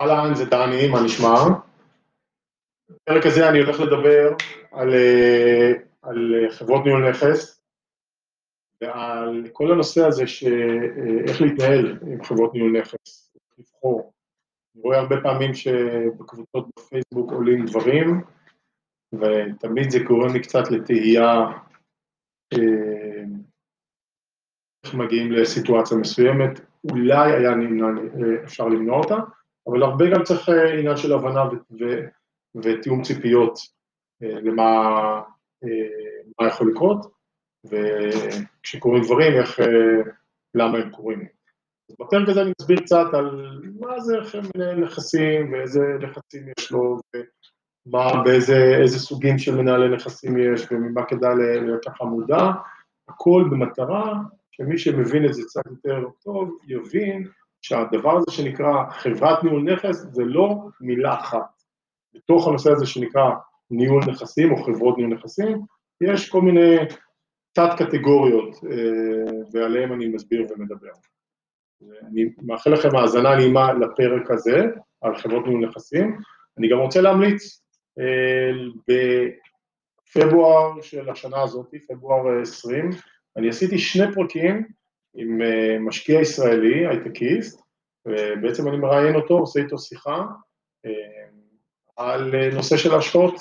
אהלן, זה דני, מה נשמע? בפרק הזה אני הולך לדבר על, אה, על חברות ניהול נכס ועל כל הנושא הזה שאיך להתנהל עם חברות ניהול נכס, לבחור. אני רואה הרבה פעמים שבקבוצות בפייסבוק עולים דברים ותמיד זה גורם לי קצת לתהייה אה, איך מגיעים לסיטואציה מסוימת, אולי היה נמנע, אה, אפשר למנוע אותה, אבל הרבה גם צריך אה, עניין של הבנה ותיאום ציפיות אה, למה מה יכול לקרות, וכשקורים דברים, איך, למה הם קורים. אז בפרק הזה אני מסביר קצת על מה זה מנהל נכסים, ואיזה נכסים יש לו, ומה, באיזה איזה סוגים של מנהלי נכסים יש, וממה כדאי להיות ככה מודע, הכל במטרה שמי שמבין את זה קצת יותר טוב, יבין שהדבר הזה שנקרא חברת ניהול נכס זה לא מילה אחת. בתוך הנושא הזה שנקרא ניהול נכסים או חברות ניהול נכסים, יש כל מיני תת קטגוריות אה, ועליהן אני מסביר ומדבר. אני מאחל לכם האזנה נעימה לפרק הזה על חברות ניהול נכסים. אני גם רוצה להמליץ, אה, בפברואר של השנה הזאת, פברואר 20, אני עשיתי שני פרקים עם אה, משקיע ישראלי, הייטקיסט, ובעצם אני מראיין אותו, עושה איתו שיחה אה, על אה, נושא של השקעות.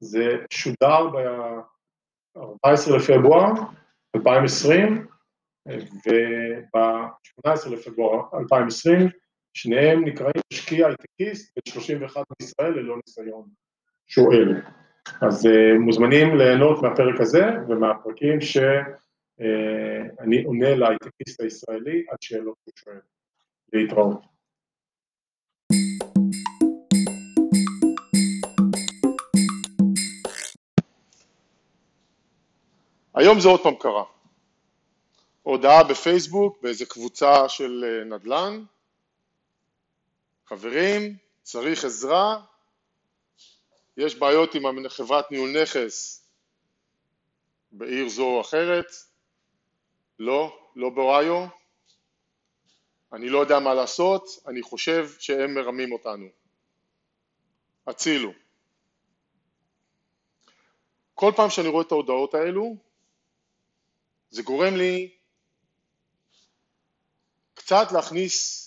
זה שודר ב-14 לפברואר 2020, וב-18 לפברואר 2020, שניהם נקראים משקיע הייטקיסט בן 31 בישראל ללא ניסיון שואל. אז מוזמנים ליהנות מהפרק הזה ומהפרקים ש... אה, אני עונה להייטקיסט הישראלי על שאלות שהוא שואל. להתראות. היום זה עוד פעם קרה. הודעה בפייסבוק באיזה קבוצה של אה, נדל"ן, חברים, צריך עזרה, יש בעיות עם חברת ניהול נכס בעיר זו או אחרת, לא, לא באוהיו, אני לא יודע מה לעשות, אני חושב שהם מרמים אותנו. הצילו. כל פעם שאני רואה את ההודעות האלו, זה גורם לי קצת להכניס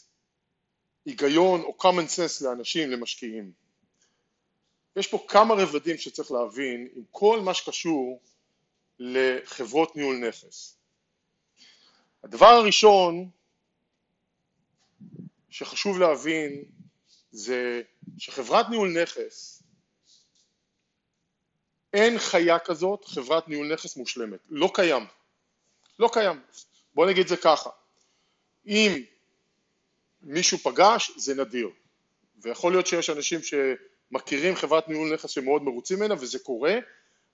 היגיון או common sense לאנשים, למשקיעים. יש פה כמה רבדים שצריך להבין עם כל מה שקשור לחברות ניהול נכס. הדבר הראשון שחשוב להבין זה שחברת ניהול נכס אין חיה כזאת חברת ניהול נכס מושלמת, לא קיים, לא קיים, בוא נגיד את זה ככה, אם מישהו פגש זה נדיר. ויכול להיות שיש אנשים שמכירים חברת ניהול נכס שמאוד מרוצים ממנה וזה קורה,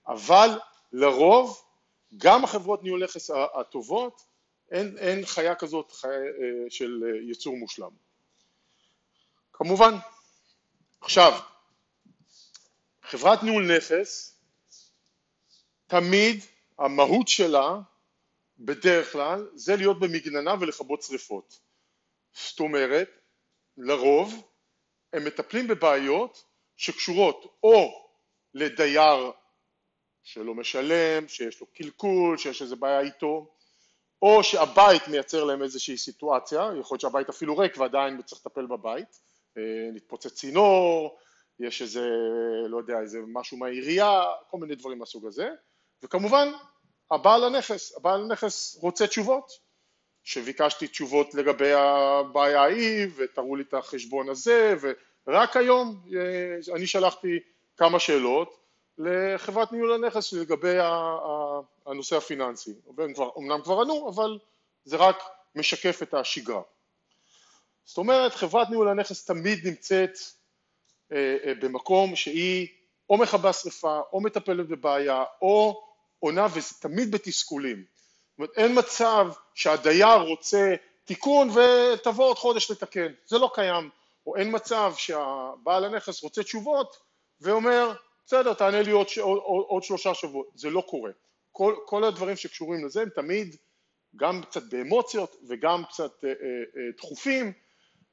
אבל לרוב גם החברות ניהול נכס הטובות אין, אין חיה כזאת חיה, אה, של אה, יצור מושלם. כמובן, עכשיו, חברת ניהול נכס, תמיד המהות שלה בדרך כלל זה להיות במגננה ולכבות שריפות. זאת אומרת, לרוב הם מטפלים בבעיות שקשורות או לדייר שלא משלם, שיש לו קלקול, שיש איזה בעיה איתו, או שהבית מייצר להם איזושהי סיטואציה, יכול להיות שהבית אפילו ריק ועדיין צריך לטפל בבית, אה, צינור, יש איזה, לא יודע, איזה משהו מהעירייה, כל מיני דברים מהסוג הזה, וכמובן הבעל הנכס, הבעל הנכס רוצה תשובות, שביקשתי תשובות לגבי הבעיה ההיא ותראו לי את החשבון הזה ורק היום אה, אני שלחתי כמה שאלות לחברת ניהול הנכס לגבי הנושא הפיננסי. אמנם כבר ענו, אבל זה רק משקף את השגרה. זאת אומרת, חברת ניהול הנכס תמיד נמצאת אה, אה, במקום שהיא או מכבה שרפה, או מטפלת בבעיה, או עונה, וזה תמיד בתסכולים. זאת אומרת, אין מצב שהדייר רוצה תיקון ותבוא עוד חודש לתקן, זה לא קיים. או אין מצב שהבעל הנכס רוצה תשובות ואומר, בסדר, תענה לי עוד, עוד, עוד שלושה שבועות, זה לא קורה. כל, כל הדברים שקשורים לזה הם תמיד גם קצת באמוציות וגם קצת אה, אה, אה, דחופים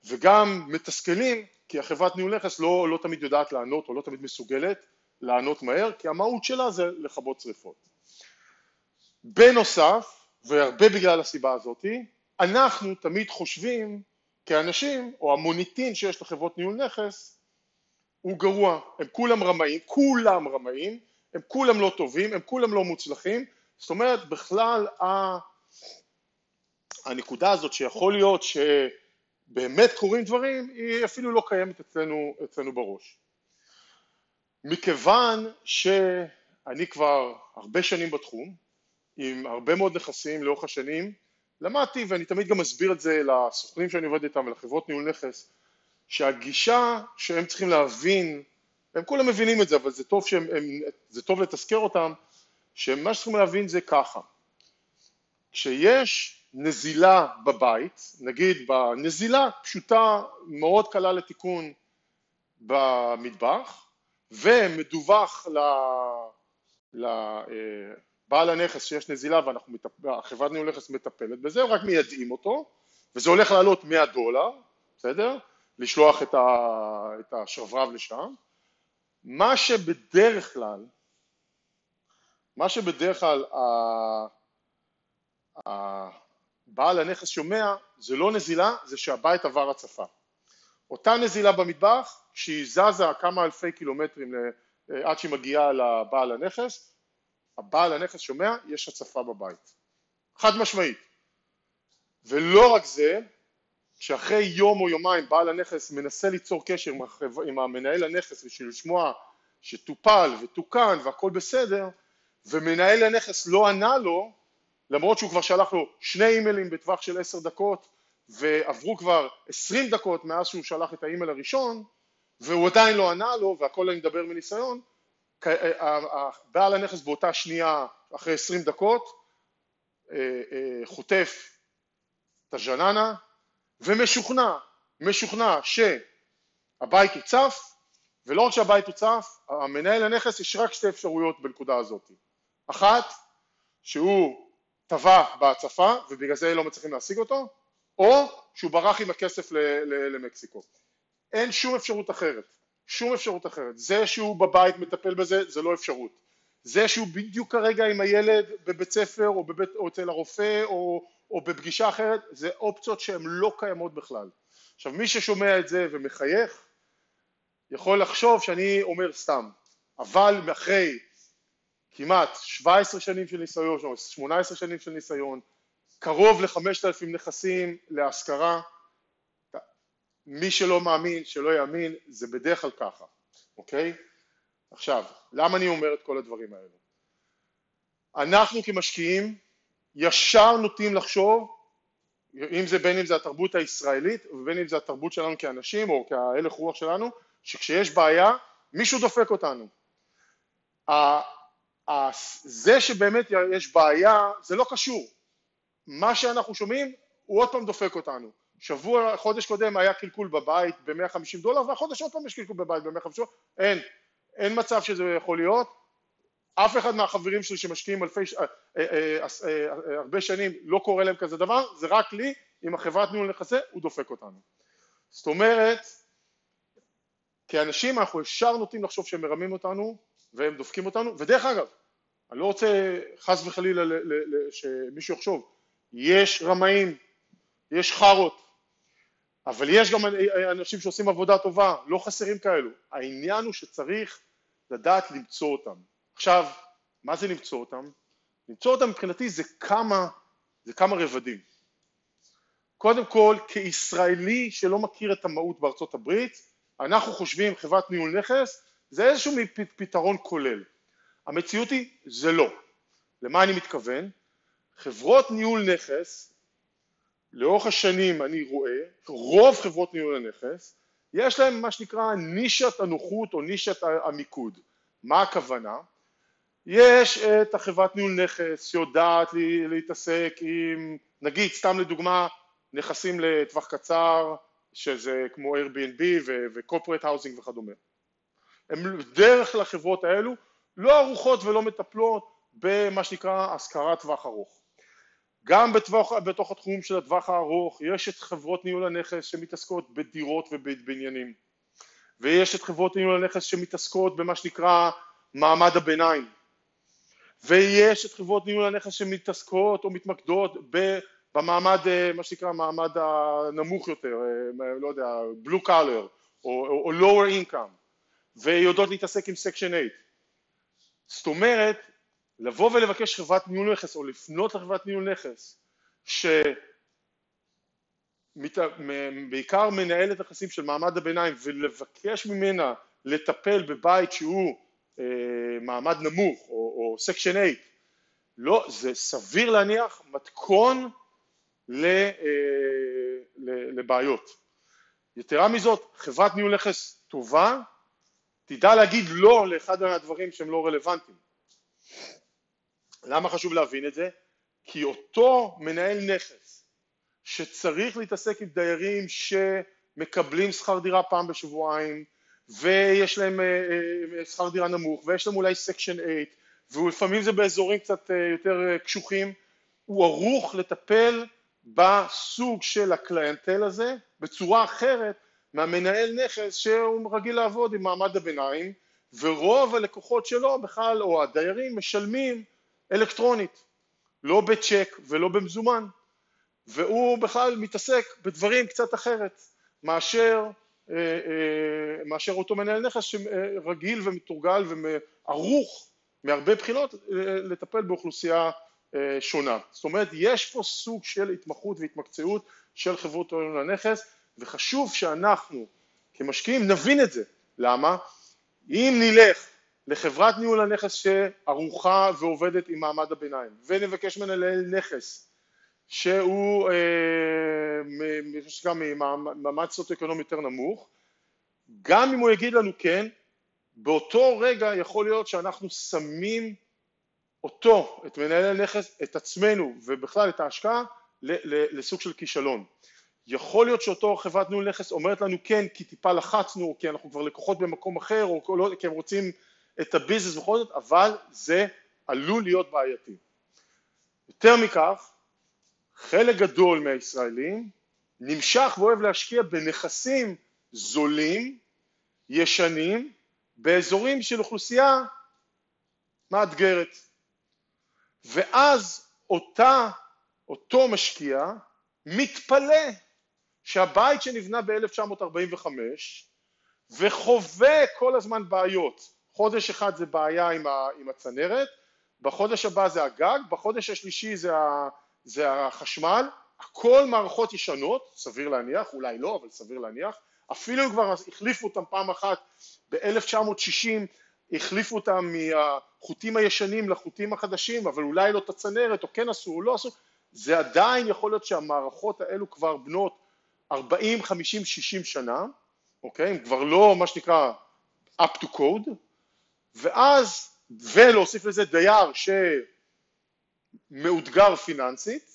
וגם מתסכלים, כי החברת ניהול נכס לא, לא תמיד יודעת לענות או לא תמיד מסוגלת לענות מהר, כי המהות שלה זה לכבות שריפות. בנוסף, והרבה בגלל הסיבה הזאתי, אנחנו תמיד חושבים כאנשים, או המוניטין שיש לחברות ניהול נכס, הוא גרוע, הם כולם רמאים, כולם רמאים, הם כולם לא טובים, הם כולם לא מוצלחים, זאת אומרת בכלל הנקודה הזאת שיכול להיות שבאמת קורים דברים, היא אפילו לא קיימת אצלנו, אצלנו בראש. מכיוון שאני כבר הרבה שנים בתחום, עם הרבה מאוד נכסים לאורך השנים, למדתי ואני תמיד גם מסביר את זה לסוכנים שאני עובד איתם ולחברות ניהול נכס, שהגישה שהם צריכים להבין, הם כולם מבינים את זה אבל זה טוב, שהם, הם, זה טוב לתזכר אותם, שמה שצריכים להבין זה ככה, כשיש נזילה בבית, נגיד בנזילה פשוטה מאוד קלה לתיקון במטבח ומדווח לבעל הנכס שיש נזילה והחברת ניהול נכס מטפלת בזה, רק מיידעים אותו וזה הולך לעלות 100 דולר, בסדר? לשלוח את השרברב לשם. מה שבדרך כלל, מה שבדרך כלל בעל הנכס שומע זה לא נזילה, זה שהבית עבר הצפה. אותה נזילה במטבח, כשהיא זזה כמה אלפי קילומטרים עד שהיא מגיעה לבעל הנכס, הבעל הנכס שומע, יש הצפה בבית. חד משמעית. ולא רק זה, שאחרי יום או יומיים בעל הנכס מנסה ליצור קשר עם המנהל הנכס בשביל לשמוע שטופל ותוקן והכל בסדר, ומנהל הנכס לא ענה לו, למרות שהוא כבר שלח לו שני אימיילים בטווח של עשר דקות ועברו כבר עשרים דקות מאז שהוא שלח את האימייל הראשון והוא עדיין לא ענה לו והכל אני מדבר מניסיון בעל הנכס באותה שנייה אחרי עשרים דקות אה, אה, חוטף את הז'ננה ומשוכנע, משוכנע שהבית הוצף ולא רק שהבית הוצף, המנהל הנכס יש רק שתי אפשרויות בנקודה הזאת אחת שהוא טבע בהצפה ובגלל זה לא מצליחים להשיג אותו, או שהוא ברח עם הכסף למקסיקו. אין שום אפשרות אחרת, שום אפשרות אחרת. זה שהוא בבית מטפל בזה, זה לא אפשרות. זה שהוא בדיוק כרגע עם הילד בבית ספר או, בבית, או אצל הרופא או, או בפגישה אחרת, זה אופציות שהן לא קיימות בכלל. עכשיו מי ששומע את זה ומחייך, יכול לחשוב שאני אומר סתם, אבל אחרי כמעט 17 שנים של ניסיון, 18 שנים של ניסיון, קרוב ל-5,000 נכסים להשכרה, מי שלא מאמין, שלא יאמין, זה בדרך כלל ככה, אוקיי? עכשיו, למה אני אומר את כל הדברים האלה? אנחנו כמשקיעים ישר נוטים לחשוב, אם זה בין אם זה התרבות הישראלית ובין אם זה התרבות שלנו כאנשים או כהלך רוח שלנו, שכשיש בעיה מישהו דופק אותנו. זה שבאמת יש בעיה זה לא קשור, מה שאנחנו שומעים הוא עוד פעם דופק אותנו, שבוע, חודש קודם היה קלקול בבית ב-150 דולר והחודש עוד פעם יש קלקול בבית ב-150 דולר, אין, אין מצב שזה יכול להיות, אף אחד מהחברים שלי שמשקיעים אלפי, אה, אה, אה, הרבה שנים לא קורה להם כזה דבר, זה רק לי, עם החברת ניהול נכסה, הוא דופק אותנו. זאת אומרת, כאנשים אנחנו ישר נוטים לחשוב שהם מרמים אותנו והם דופקים אותנו, ודרך אגב, אני לא רוצה חס וחלילה שמישהו יחשוב, יש רמאים, יש חארות, אבל יש גם אנשים שעושים עבודה טובה, לא חסרים כאלו. העניין הוא שצריך לדעת למצוא אותם. עכשיו, מה זה למצוא אותם? למצוא אותם מבחינתי זה כמה, זה כמה רבדים. קודם כל, כישראלי שלא מכיר את המהות בארצות הברית, אנחנו חושבים חברת ניהול נכס זה איזשהו פתרון כולל. המציאות היא, זה לא. למה אני מתכוון? חברות ניהול נכס, לאורך השנים אני רואה, רוב חברות ניהול הנכס, יש להם מה שנקרא נישת הנוחות או נישת המיקוד. מה הכוונה? יש את החברת ניהול נכס שיודעת להתעסק עם, נגיד סתם לדוגמה, נכסים לטווח קצר, שזה כמו Airbnb ו-corporate housing וכדומה. הם דרך לחברות האלו לא ערוכות ולא מטפלות במה שנקרא השכרת טווח ארוך. גם בטווח, בתוך התחום של הטווח הארוך יש את חברות ניהול הנכס שמתעסקות בדירות ובבניינים. ויש את חברות ניהול הנכס שמתעסקות במה שנקרא מעמד הביניים, ויש את חברות ניהול הנכס שמתעסקות או מתמקדות במעמד, אה, מה שנקרא מעמד הנמוך יותר, אה, לא יודע, blue collar או, או, או lower income, ויודעות להתעסק עם section 8. זאת אומרת, לבוא ולבקש חברת ניהול נכס או לפנות לחברת ניהול נכס שבעיקר מנהלת נכסים של מעמד הביניים ולבקש ממנה לטפל בבית שהוא אה, מעמד נמוך או, או section 8 לא, זה סביר להניח מתכון ל, אה, לבעיות. יתרה מזאת, חברת ניהול נכס טובה תדע להגיד לא לאחד מהדברים שהם לא רלוונטיים. למה חשוב להבין את זה? כי אותו מנהל נכס שצריך להתעסק עם דיירים שמקבלים שכר דירה פעם בשבועיים ויש להם אה, אה, שכר דירה נמוך ויש להם אולי section 8 ולפעמים זה באזורים קצת אה, יותר קשוחים, הוא ערוך לטפל בסוג של ה clientele הזה בצורה אחרת מהמנהל נכס שהוא רגיל לעבוד עם מעמד הביניים ורוב הלקוחות שלו בכלל או הדיירים משלמים אלקטרונית, לא בצ'ק ולא במזומן, והוא בכלל מתעסק בדברים קצת אחרת מאשר, אה, אה, מאשר אותו מנהל נכס שרגיל ומתורגל וערוך מהרבה בחינות אה, לטפל באוכלוסייה שונה. זאת אומרת, יש פה סוג של התמחות והתמקצעות של חברות הון הנכס, וחשוב שאנחנו כמשקיעים נבין את זה. למה? אם נלך לחברת ניהול הנכס שערוכה ועובדת עם מעמד הביניים ונבקש ממנה לנהל נכס שהוא אה, ממעמד סוציו-אקונומי יותר נמוך גם אם הוא יגיד לנו כן באותו רגע יכול להיות שאנחנו שמים אותו, את מנהל הנכס, את עצמנו ובכלל את ההשקעה לסוג של כישלון. יכול להיות שאותו חברת ניהול נכס אומרת לנו כן כי טיפה לחצנו, או כי אנחנו כבר לקוחות במקום אחר, או לא, כי הם רוצים את הביזנס בכל זאת, אבל זה עלול להיות בעייתי. יותר מכך, חלק גדול מהישראלים נמשך ואוהב להשקיע בנכסים זולים, ישנים, באזורים של אוכלוסייה מאתגרת. ואז אותה, אותו משקיע מתפלא שהבית שנבנה ב-1945 וחווה כל הזמן בעיות חודש אחד זה בעיה עם, ה, עם הצנרת, בחודש הבא זה הגג, בחודש השלישי זה, ה, זה החשמל, הכל מערכות ישנות, סביר להניח, אולי לא, אבל סביר להניח, אפילו כבר החליפו אותם פעם אחת ב-1960, החליפו אותם מהחוטים הישנים לחוטים החדשים, אבל אולי לא את הצנרת, או כן עשו או לא עשו, זה עדיין יכול להיות שהמערכות האלו כבר בנות 40, 50, 60 שנה, אוקיי? הם כבר לא מה שנקרא up to code, ואז, ולהוסיף לזה דייר שמאותגר פיננסית,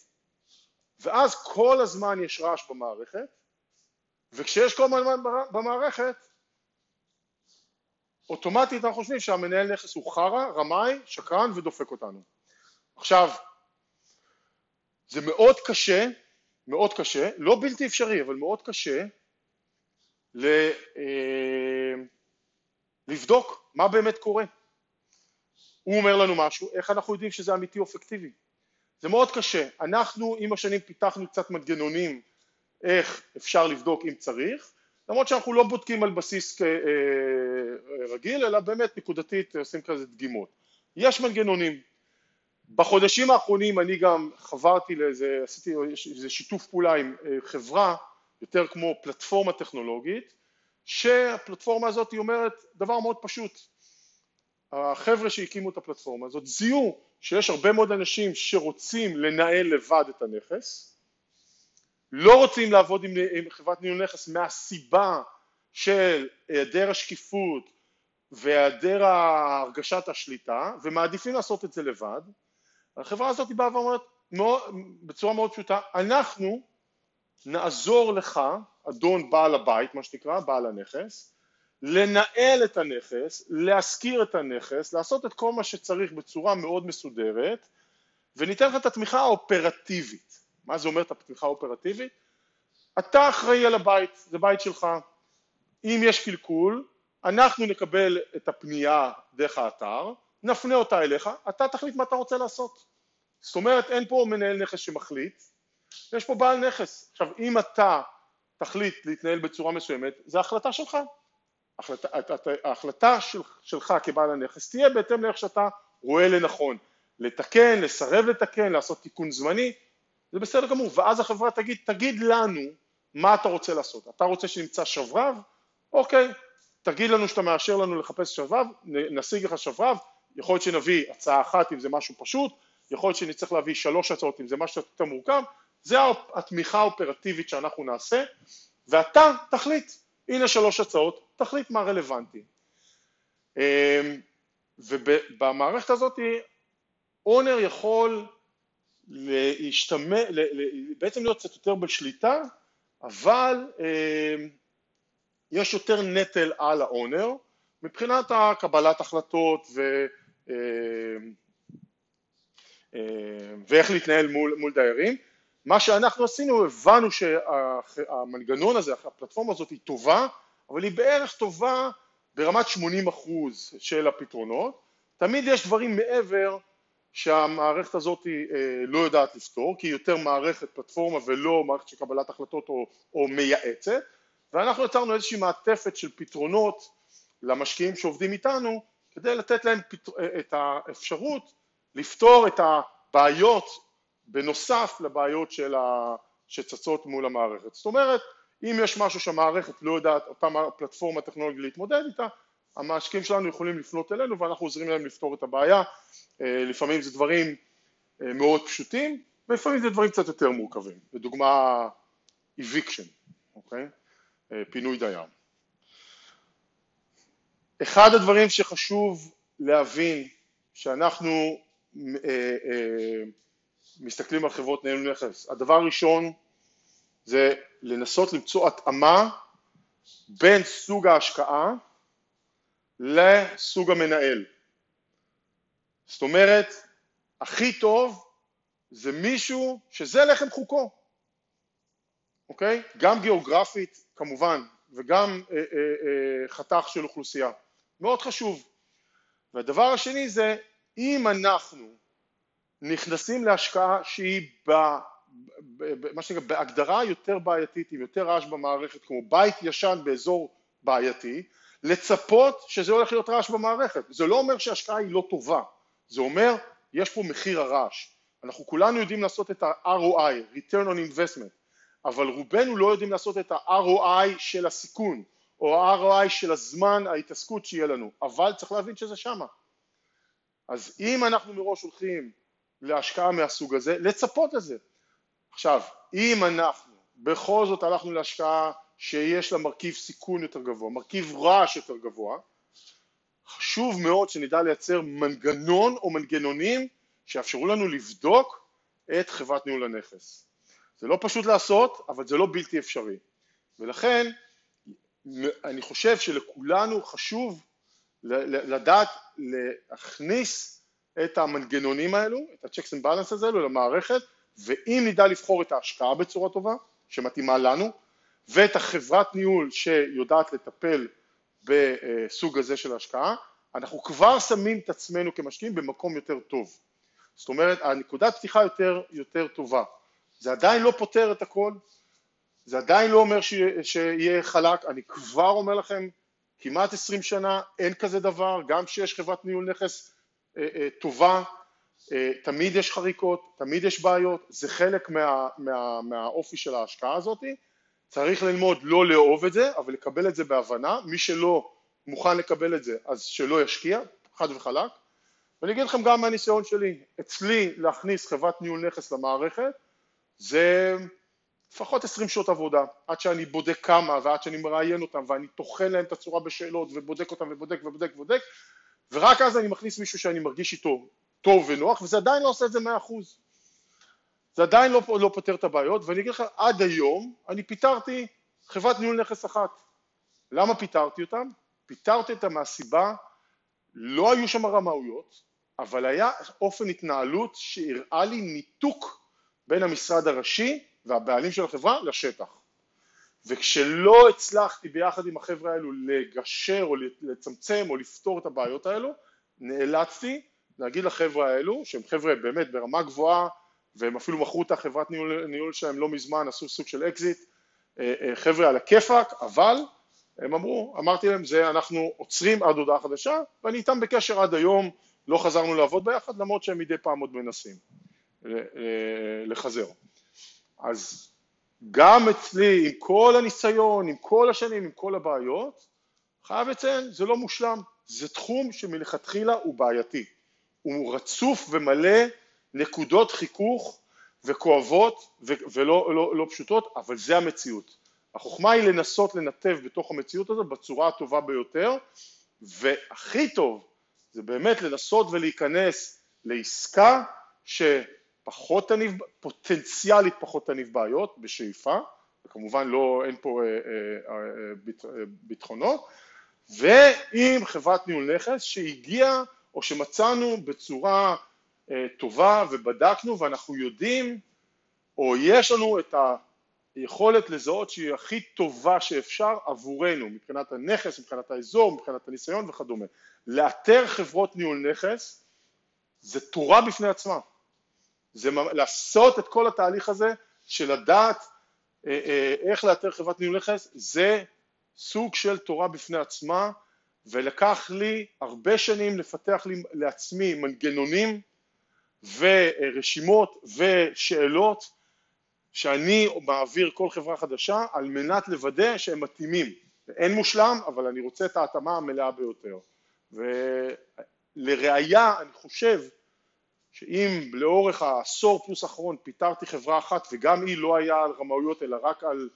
ואז כל הזמן יש רעש במערכת, וכשיש כל הזמן במערכת, אוטומטית אנחנו חושבים שהמנהל נכס הוא חרא, רמאי, שקרן ודופק אותנו. עכשיו, זה מאוד קשה, מאוד קשה, לא בלתי אפשרי, אבל מאוד קשה, אה, לבדוק מה באמת קורה. הוא אומר לנו משהו, איך אנחנו יודעים שזה אמיתי או אפקטיבי? זה מאוד קשה. אנחנו עם השנים פיתחנו קצת מנגנונים איך אפשר לבדוק אם צריך, למרות שאנחנו לא בודקים על בסיס אה, אה, רגיל, אלא באמת נקודתית עושים כזה דגימות. יש מנגנונים. בחודשים האחרונים אני גם חברתי לאיזה, עשיתי איזה שיתוף פעולה עם חברה, יותר כמו פלטפורמה טכנולוגית, שהפלטפורמה הזאת היא אומרת דבר מאוד פשוט, החבר'ה שהקימו את הפלטפורמה הזאת זיהו שיש הרבה מאוד אנשים שרוצים לנהל לבד את הנכס, לא רוצים לעבוד עם, עם חברת ניהול נכס מהסיבה של היעדר השקיפות והיעדר הרגשת השליטה ומעדיפים לעשות את זה לבד, החברה הזאת באה ואומרת בצורה מאוד פשוטה, אנחנו נעזור לך אדון בעל הבית, מה שנקרא, בעל הנכס, לנהל את הנכס, להשכיר את הנכס, לעשות את כל מה שצריך בצורה מאוד מסודרת, וניתן לך את התמיכה האופרטיבית. מה זה אומר את התמיכה האופרטיבית? אתה אחראי על הבית, זה בית שלך. אם יש קלקול, אנחנו נקבל את הפנייה דרך האתר, נפנה אותה אליך, אתה תחליט מה אתה רוצה לעשות. זאת אומרת, אין פה מנהל נכס שמחליט, יש פה בעל נכס. עכשיו, אם אתה תחליט להתנהל בצורה מסוימת, זו החלטה שלך. החלטה, ההחלטה של, שלך כבעל הנכס תהיה בהתאם לאיך שאתה רואה לנכון. לתקן, לסרב לתקן, לעשות תיקון זמני, זה בסדר גמור. ואז החברה תגיד, תגיד לנו מה אתה רוצה לעשות. אתה רוצה שנמצא שברב? אוקיי, תגיד לנו שאתה מאשר לנו לחפש שברב, נשיג לך שברב, יכול להיות שנביא הצעה אחת אם זה משהו פשוט, יכול להיות שנצטרך להביא שלוש הצעות אם זה משהו יותר מורכב, זה התמיכה האופרטיבית שאנחנו נעשה, ואתה תחליט, הנה שלוש הצעות, תחליט מה רלוונטי. אמ, ובמערכת הזאת אונר יכול להשתמע, בעצם להיות קצת יותר בשליטה, אבל אמ, יש יותר נטל על האונר מבחינת הקבלת החלטות ו, אמ, ואיך להתנהל מול, מול דיירים. מה שאנחנו עשינו, הבנו שהמנגנון הזה, הפלטפורמה הזאת היא טובה, אבל היא בערך טובה ברמת 80% של הפתרונות. תמיד יש דברים מעבר שהמערכת הזאת אה, לא יודעת לפתור, כי היא יותר מערכת פלטפורמה ולא מערכת של קבלת החלטות או, או מייעצת, ואנחנו יצרנו איזושהי מעטפת של פתרונות למשקיעים שעובדים איתנו, כדי לתת להם פתר... אה, את האפשרות לפתור את הבעיות בנוסף לבעיות של ה... שצצות מול המערכת. זאת אומרת, אם יש משהו שהמערכת לא יודעת, אותה פלטפורמה טכנולוגית להתמודד איתה, המשקיעים שלנו יכולים לפנות אלינו ואנחנו עוזרים להם לפתור את הבעיה, אה, לפעמים זה דברים אה, מאוד פשוטים ולפעמים זה דברים קצת יותר מורכבים, לדוגמה eviction, אוקיי? אה, פינוי דייר. אחד הדברים שחשוב להבין שאנחנו מסתכלים על חברות ניהול נכס, הדבר הראשון זה לנסות למצוא התאמה בין סוג ההשקעה לסוג המנהל. זאת אומרת, הכי טוב זה מישהו שזה לחם חוקו, אוקיי? גם גיאוגרפית כמובן, וגם אה, אה, אה, חתך של אוכלוסייה. מאוד חשוב. והדבר השני זה, אם אנחנו נכנסים להשקעה שהיא ב, מה שנקרא בהגדרה יותר בעייתית, עם יותר רעש במערכת, כמו בית ישן באזור בעייתי, לצפות שזה הולך להיות רעש במערכת. זה לא אומר שההשקעה היא לא טובה, זה אומר יש פה מחיר הרעש. אנחנו כולנו יודעים לעשות את ה-ROI, return on investment, אבל רובנו לא יודעים לעשות את ה-ROI של הסיכון, או ה-ROI של הזמן ההתעסקות שיהיה לנו, אבל צריך להבין שזה שמה. אז אם אנחנו מראש הולכים להשקעה מהסוג הזה, לצפות לזה. עכשיו, אם אנחנו בכל זאת הלכנו להשקעה שיש לה מרכיב סיכון יותר גבוה, מרכיב רעש יותר גבוה, חשוב מאוד שנדע לייצר מנגנון או מנגנונים שיאפשרו לנו לבדוק את חברת ניהול הנכס. זה לא פשוט לעשות, אבל זה לא בלתי אפשרי. ולכן אני חושב שלכולנו חשוב לדעת להכניס את המנגנונים האלו, את ה-checks and balance האלו למערכת, ואם נדע לבחור את ההשקעה בצורה טובה, שמתאימה לנו, ואת החברת ניהול שיודעת לטפל בסוג הזה של השקעה, אנחנו כבר שמים את עצמנו כמשקיעים במקום יותר טוב. זאת אומרת, הנקודת פתיחה יותר, יותר טובה. זה עדיין לא פותר את הכל, זה עדיין לא אומר שיהיה, שיהיה חלק, אני כבר אומר לכם, כמעט עשרים שנה אין כזה דבר, גם כשיש חברת ניהול נכס אה, אה, טובה, אה, תמיד יש חריקות, תמיד יש בעיות, זה חלק מה, מה, מהאופי של ההשקעה הזאת, צריך ללמוד לא לאהוב את זה, אבל לקבל את זה בהבנה, מי שלא מוכן לקבל את זה אז שלא ישקיע, חד וחלק, ואני אגיד לכם גם מהניסיון שלי, אצלי להכניס חברת ניהול נכס למערכת זה לפחות 20 שעות עבודה, עד שאני בודק כמה ועד שאני מראיין אותם ואני טוחן להם את הצורה בשאלות ובודק אותם ובודק ובודק ובודק. ורק אז אני מכניס מישהו שאני מרגיש איתו טוב ונוח וזה עדיין לא עושה את זה 100% זה עדיין לא, לא פותר את הבעיות ואני אגיד לך עד היום אני פיטרתי חברת ניהול נכס אחת למה פיטרתי אותם? פיטרתי אותם מהסיבה לא היו שם רמאויות אבל היה אופן התנהלות שהראה לי ניתוק בין המשרד הראשי והבעלים של החברה לשטח וכשלא הצלחתי ביחד עם החבר'ה האלו לגשר או לצמצם או לפתור את הבעיות האלו, נאלצתי להגיד לחבר'ה האלו, שהם חבר'ה באמת ברמה גבוהה והם אפילו מכרו את החברת ניהול, ניהול שלהם לא מזמן, עשו סוג של אקזיט, אה, אה, חבר'ה על הכיפאק, אבל הם אמרו, אמרתי להם, זה אנחנו עוצרים עד הודעה חדשה ואני איתם בקשר עד היום, לא חזרנו לעבוד ביחד למרות שהם מדי פעם עוד מנסים לחזר. אז גם אצלי, עם כל הניסיון, עם כל השנים, עם כל הבעיות, חייב לציין, זה לא מושלם, זה תחום שמלכתחילה הוא בעייתי, הוא רצוף ומלא נקודות חיכוך וכואבות ולא לא, לא פשוטות, אבל זה המציאות. החוכמה היא לנסות לנתב בתוך המציאות הזאת בצורה הטובה ביותר, והכי טוב זה באמת לנסות ולהיכנס לעסקה שפחות תניב, פוטנציאלית פחות תניב בעיות בשאיפה, וכמובן לא, אין פה אה, אה, אה, בית, אה, ביטחונות, ועם חברת ניהול נכס שהגיעה או שמצאנו בצורה טובה ובדקנו ואנחנו יודעים או יש לנו את היכולת לזהות שהיא הכי טובה שאפשר עבורנו מבחינת הנכס, מבחינת האזור, מבחינת הניסיון וכדומה. לאתר חברות ניהול נכס זה תורה בפני עצמה. זה לעשות את כל התהליך הזה של לדעת אה, אה, איך לאתר חברת ניהול נכס זה סוג של תורה בפני עצמה ולקח לי הרבה שנים לפתח לי לעצמי מנגנונים ורשימות ושאלות שאני מעביר כל חברה חדשה על מנת לוודא שהם מתאימים. אין מושלם, אבל אני רוצה את ההתאמה המלאה ביותר. ולראיה, אני חושב שאם לאורך העשור פלוס האחרון פיטרתי חברה אחת וגם היא לא היה על רמאויות אלא רק על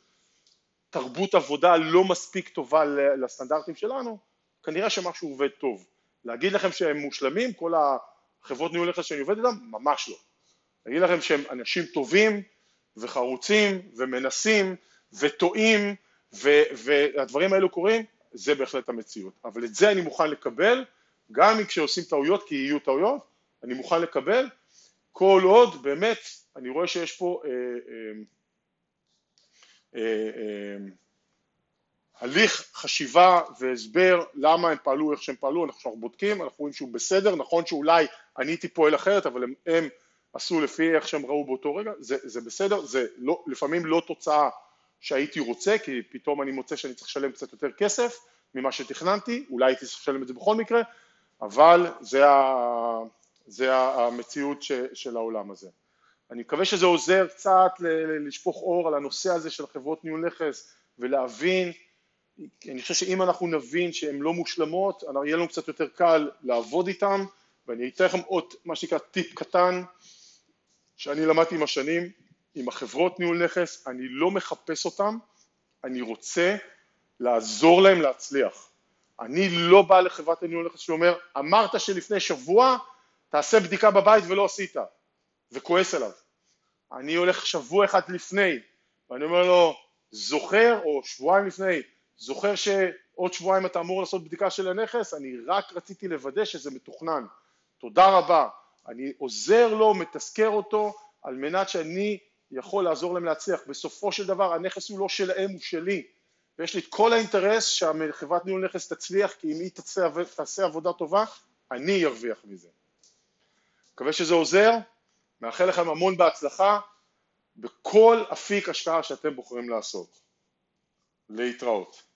תרבות עבודה לא מספיק טובה לסטנדרטים שלנו, כנראה שמשהו עובד טוב. להגיד לכם שהם מושלמים, כל החברות ניהול נכס שאני עובד איתם, ממש לא. להגיד לכם שהם אנשים טובים וחרוצים ומנסים וטועים והדברים האלו קורים, זה בהחלט המציאות. אבל את זה אני מוכן לקבל, גם אם כשעושים טעויות, כי יהיו טעויות, אני מוכן לקבל, כל עוד באמת אני רואה שיש פה אה, אה, אה, אה, הליך חשיבה והסבר למה הם פעלו איך שהם פעלו, אנחנו בודקים, אנחנו רואים שהוא בסדר, נכון שאולי אני הייתי פועל אחרת, אבל הם, הם עשו לפי איך שהם ראו באותו רגע, זה, זה בסדר, זה לא, לפעמים לא תוצאה שהייתי רוצה, כי פתאום אני מוצא שאני צריך לשלם קצת יותר כסף ממה שתכננתי, אולי הייתי צריך לשלם את זה בכל מקרה, אבל זה, ה, זה המציאות ש, של העולם הזה. אני מקווה שזה עוזר קצת לשפוך אור על הנושא הזה של חברות ניהול נכס ולהבין, אני חושב שאם אנחנו נבין שהן לא מושלמות, יהיה לנו קצת יותר קל לעבוד איתן, ואני אתן לכם עוד מה שנקרא טיפ קטן שאני למדתי עם השנים, עם החברות ניהול נכס, אני לא מחפש אותם, אני רוצה לעזור להם להצליח. אני לא בא לחברת הניהול נכס שאומר, אמרת שלפני שבוע תעשה בדיקה בבית ולא עשית, וכועס עליו. אני הולך שבוע אחד לפני, ואני אומר לו, זוכר, או שבועיים לפני, זוכר שעוד שבועיים אתה אמור לעשות בדיקה של הנכס, אני רק רציתי לוודא שזה מתוכנן. תודה רבה. אני עוזר לו, מתזכר אותו, על מנת שאני יכול לעזור להם להצליח. בסופו של דבר הנכס הוא לא שלהם, הוא שלי. ויש לי את כל האינטרס שהחברת ניהול נכס תצליח, כי אם היא תעשה, תעשה עבודה טובה, אני ארוויח מזה. מקווה שזה עוזר, מאחל לכם המון בהצלחה בכל אפיק השקעה שאתם בוחרים לעשות. להתראות.